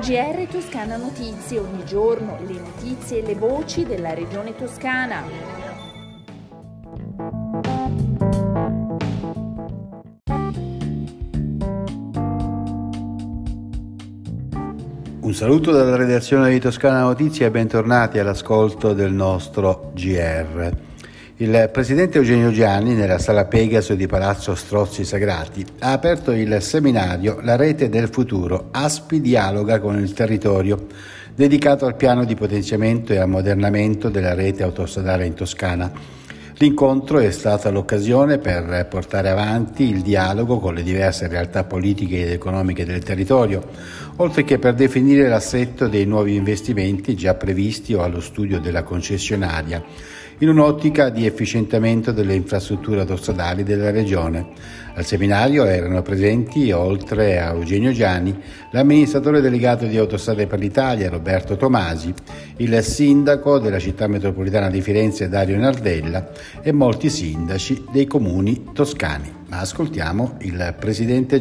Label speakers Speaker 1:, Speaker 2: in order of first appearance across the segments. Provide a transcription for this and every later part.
Speaker 1: GR Toscana Notizie, ogni giorno le notizie e le voci della regione toscana.
Speaker 2: Un saluto dalla redazione di Toscana Notizie e bentornati all'ascolto del nostro GR. Il presidente Eugenio Gianni, nella sala Pegaso di Palazzo Strozzi Sagrati, ha aperto il seminario La rete del futuro, ASPI dialoga con il territorio, dedicato al piano di potenziamento e ammodernamento della rete autostradale in Toscana. L'incontro è stata l'occasione per portare avanti il dialogo con le diverse realtà politiche ed economiche del territorio, oltre che per definire l'assetto dei nuovi investimenti già previsti o allo studio della concessionaria in un'ottica di efficientamento delle infrastrutture autostradali della Regione. Al seminario erano presenti, oltre a Eugenio Gianni, l'amministratore delegato di Autostrade per l'Italia Roberto Tomasi, il sindaco della città metropolitana di Firenze Dario Nardella e molti sindaci dei comuni toscani. Ma ascoltiamo il presidente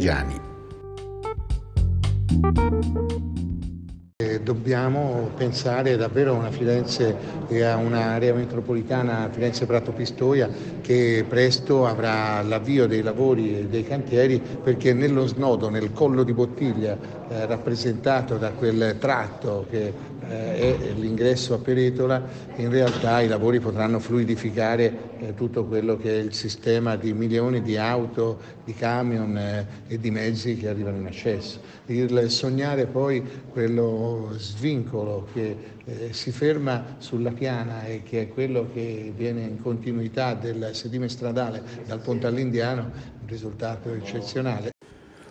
Speaker 3: Dobbiamo pensare davvero a una Firenze e a un'area metropolitana Firenze-Prato Pistoia che presto avrà l'avvio dei lavori e dei cantieri perché nello snodo, nel collo di bottiglia eh, rappresentato da quel tratto che eh, è l'ingresso a Peretola, in realtà i lavori potranno fluidificare eh, tutto quello che è il sistema di milioni di auto, di camion eh, e di mezzi che arrivano in accesso. Il sognare poi quello svincolo che eh, si ferma sulla piana e che è quello che viene in continuità del sedime stradale dal Ponte all'Indiano, un risultato eccezionale.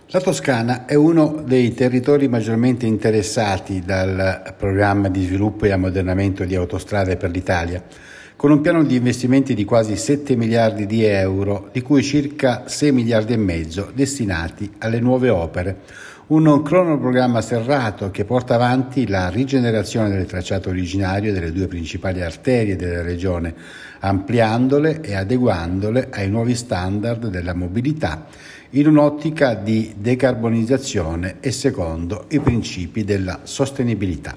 Speaker 2: La Toscana è uno dei territori maggiormente interessati dal programma di sviluppo e ammodernamento di autostrade per l'Italia, con un piano di investimenti di quasi 7 miliardi di euro, di cui circa 6 miliardi e mezzo destinati alle nuove opere. Un cronoprogramma serrato che porta avanti la rigenerazione del tracciato originario delle due principali arterie della regione, ampliandole e adeguandole ai nuovi standard della mobilità in un'ottica di decarbonizzazione e secondo i principi della sostenibilità.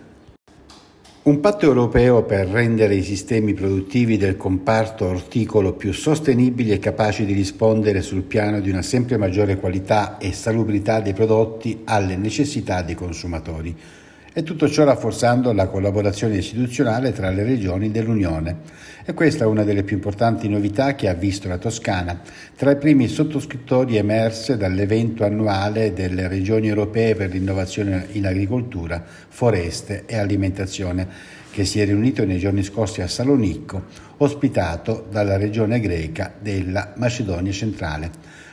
Speaker 2: Un patto europeo per rendere i sistemi produttivi del comparto orticolo più sostenibili e capaci di rispondere sul piano di una sempre maggiore qualità e salubrità dei prodotti alle necessità dei consumatori e tutto ciò rafforzando la collaborazione istituzionale tra le regioni dell'Unione. E questa è una delle più importanti novità che ha visto la Toscana, tra i primi sottoscrittori emerse dall'evento annuale delle regioni europee per l'innovazione in agricoltura, foreste e alimentazione, che si è riunito nei giorni scorsi a Salonicco, ospitato dalla regione greca della Macedonia centrale.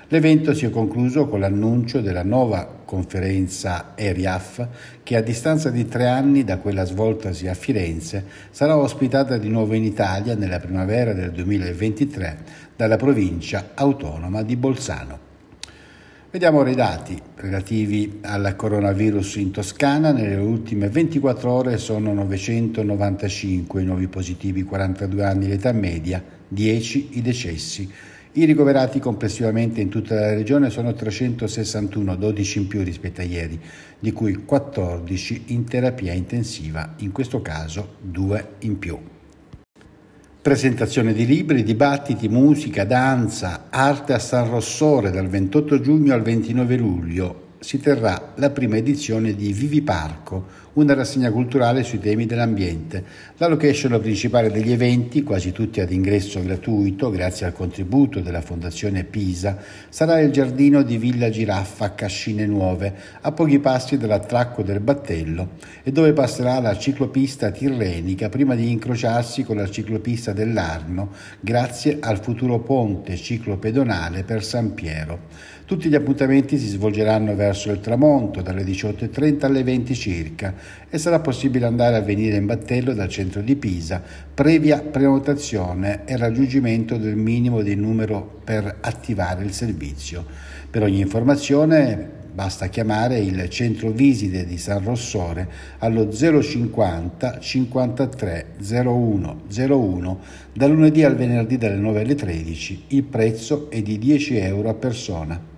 Speaker 2: L'evento si è concluso con l'annuncio della nuova conferenza ERIAF che a distanza di tre anni da quella svoltasi a Firenze sarà ospitata di nuovo in Italia nella primavera del 2023 dalla provincia autonoma di Bolzano. Vediamo ora i dati relativi al coronavirus in Toscana. Nelle ultime 24 ore sono 995 i nuovi positivi, 42 anni l'età media, 10 i decessi. I ricoverati complessivamente in tutta la regione sono 361, 12 in più rispetto a ieri, di cui 14 in terapia intensiva, in questo caso 2 in più. Presentazione di libri, dibattiti, musica, danza, arte a San Rossore dal 28 giugno al 29 luglio. Si terrà la prima edizione di Vivi Parco, una rassegna culturale sui temi dell'ambiente. La location principale degli eventi, quasi tutti ad ingresso gratuito, grazie al contributo della Fondazione Pisa, sarà il giardino di Villa Giraffa a Cascine Nuove, a pochi passi dall'attracco del Battello, e dove passerà la ciclopista tirrenica prima di incrociarsi con la ciclopista dell'Arno, grazie al futuro ponte ciclopedonale per San Piero. Tutti gli appuntamenti si svolgeranno verso il tramonto, dalle 18.30 alle 20 circa, e sarà possibile andare a venire in battello dal centro di Pisa, previa prenotazione e raggiungimento del minimo di numero per attivare il servizio. Per ogni informazione basta chiamare il centro visite di San Rossore allo 050 53 01 01 da lunedì al venerdì dalle 9 alle 13. Il prezzo è di 10 euro a persona.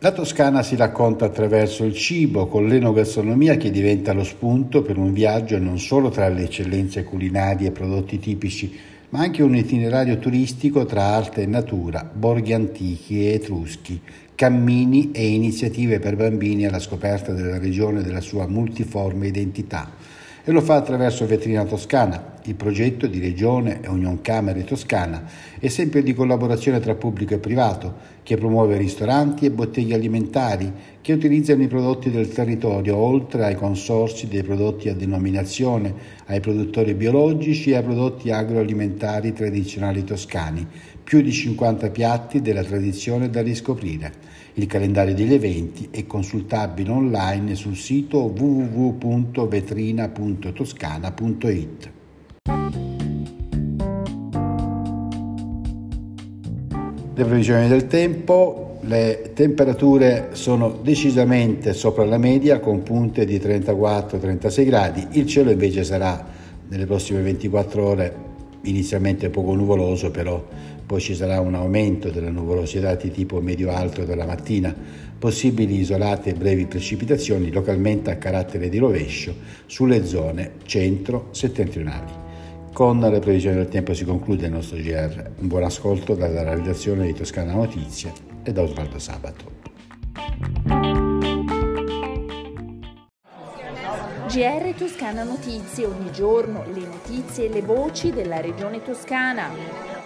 Speaker 2: La Toscana si racconta attraverso il cibo, con l'enogastronomia che diventa lo spunto per un viaggio non solo tra le eccellenze culinarie e prodotti tipici, ma anche un itinerario turistico tra arte e natura, borghi antichi e etruschi, cammini e iniziative per bambini alla scoperta della regione e della sua multiforme identità. E lo fa attraverso Vetrina Toscana, il progetto di Regione e Union Camere Toscana, esempio di collaborazione tra pubblico e privato, che promuove ristoranti e botteghe alimentari che utilizzano i prodotti del territorio, oltre ai consorsi dei prodotti a denominazione, ai produttori biologici e ai prodotti agroalimentari tradizionali toscani, più di 50 piatti della tradizione da riscoprire. Il calendario degli eventi è consultabile online sul sito www.vetrina.toscana.it. Le previsioni del tempo, le temperature sono decisamente sopra la media con punte di 34-36 gradi, il cielo invece sarà nelle prossime 24 ore inizialmente poco nuvoloso, però poi ci sarà un aumento della nuvolosità di tipo medio-alto della mattina, possibili isolate e brevi precipitazioni localmente a carattere di rovescio sulle zone centro-settentrionali. Con le previsioni del tempo si conclude il nostro GR. Un buon ascolto dalla realizzazione di Toscana Notizie e da Osvaldo Sabato.
Speaker 1: GR Toscana Notizie, ogni giorno le notizie e le voci della regione toscana.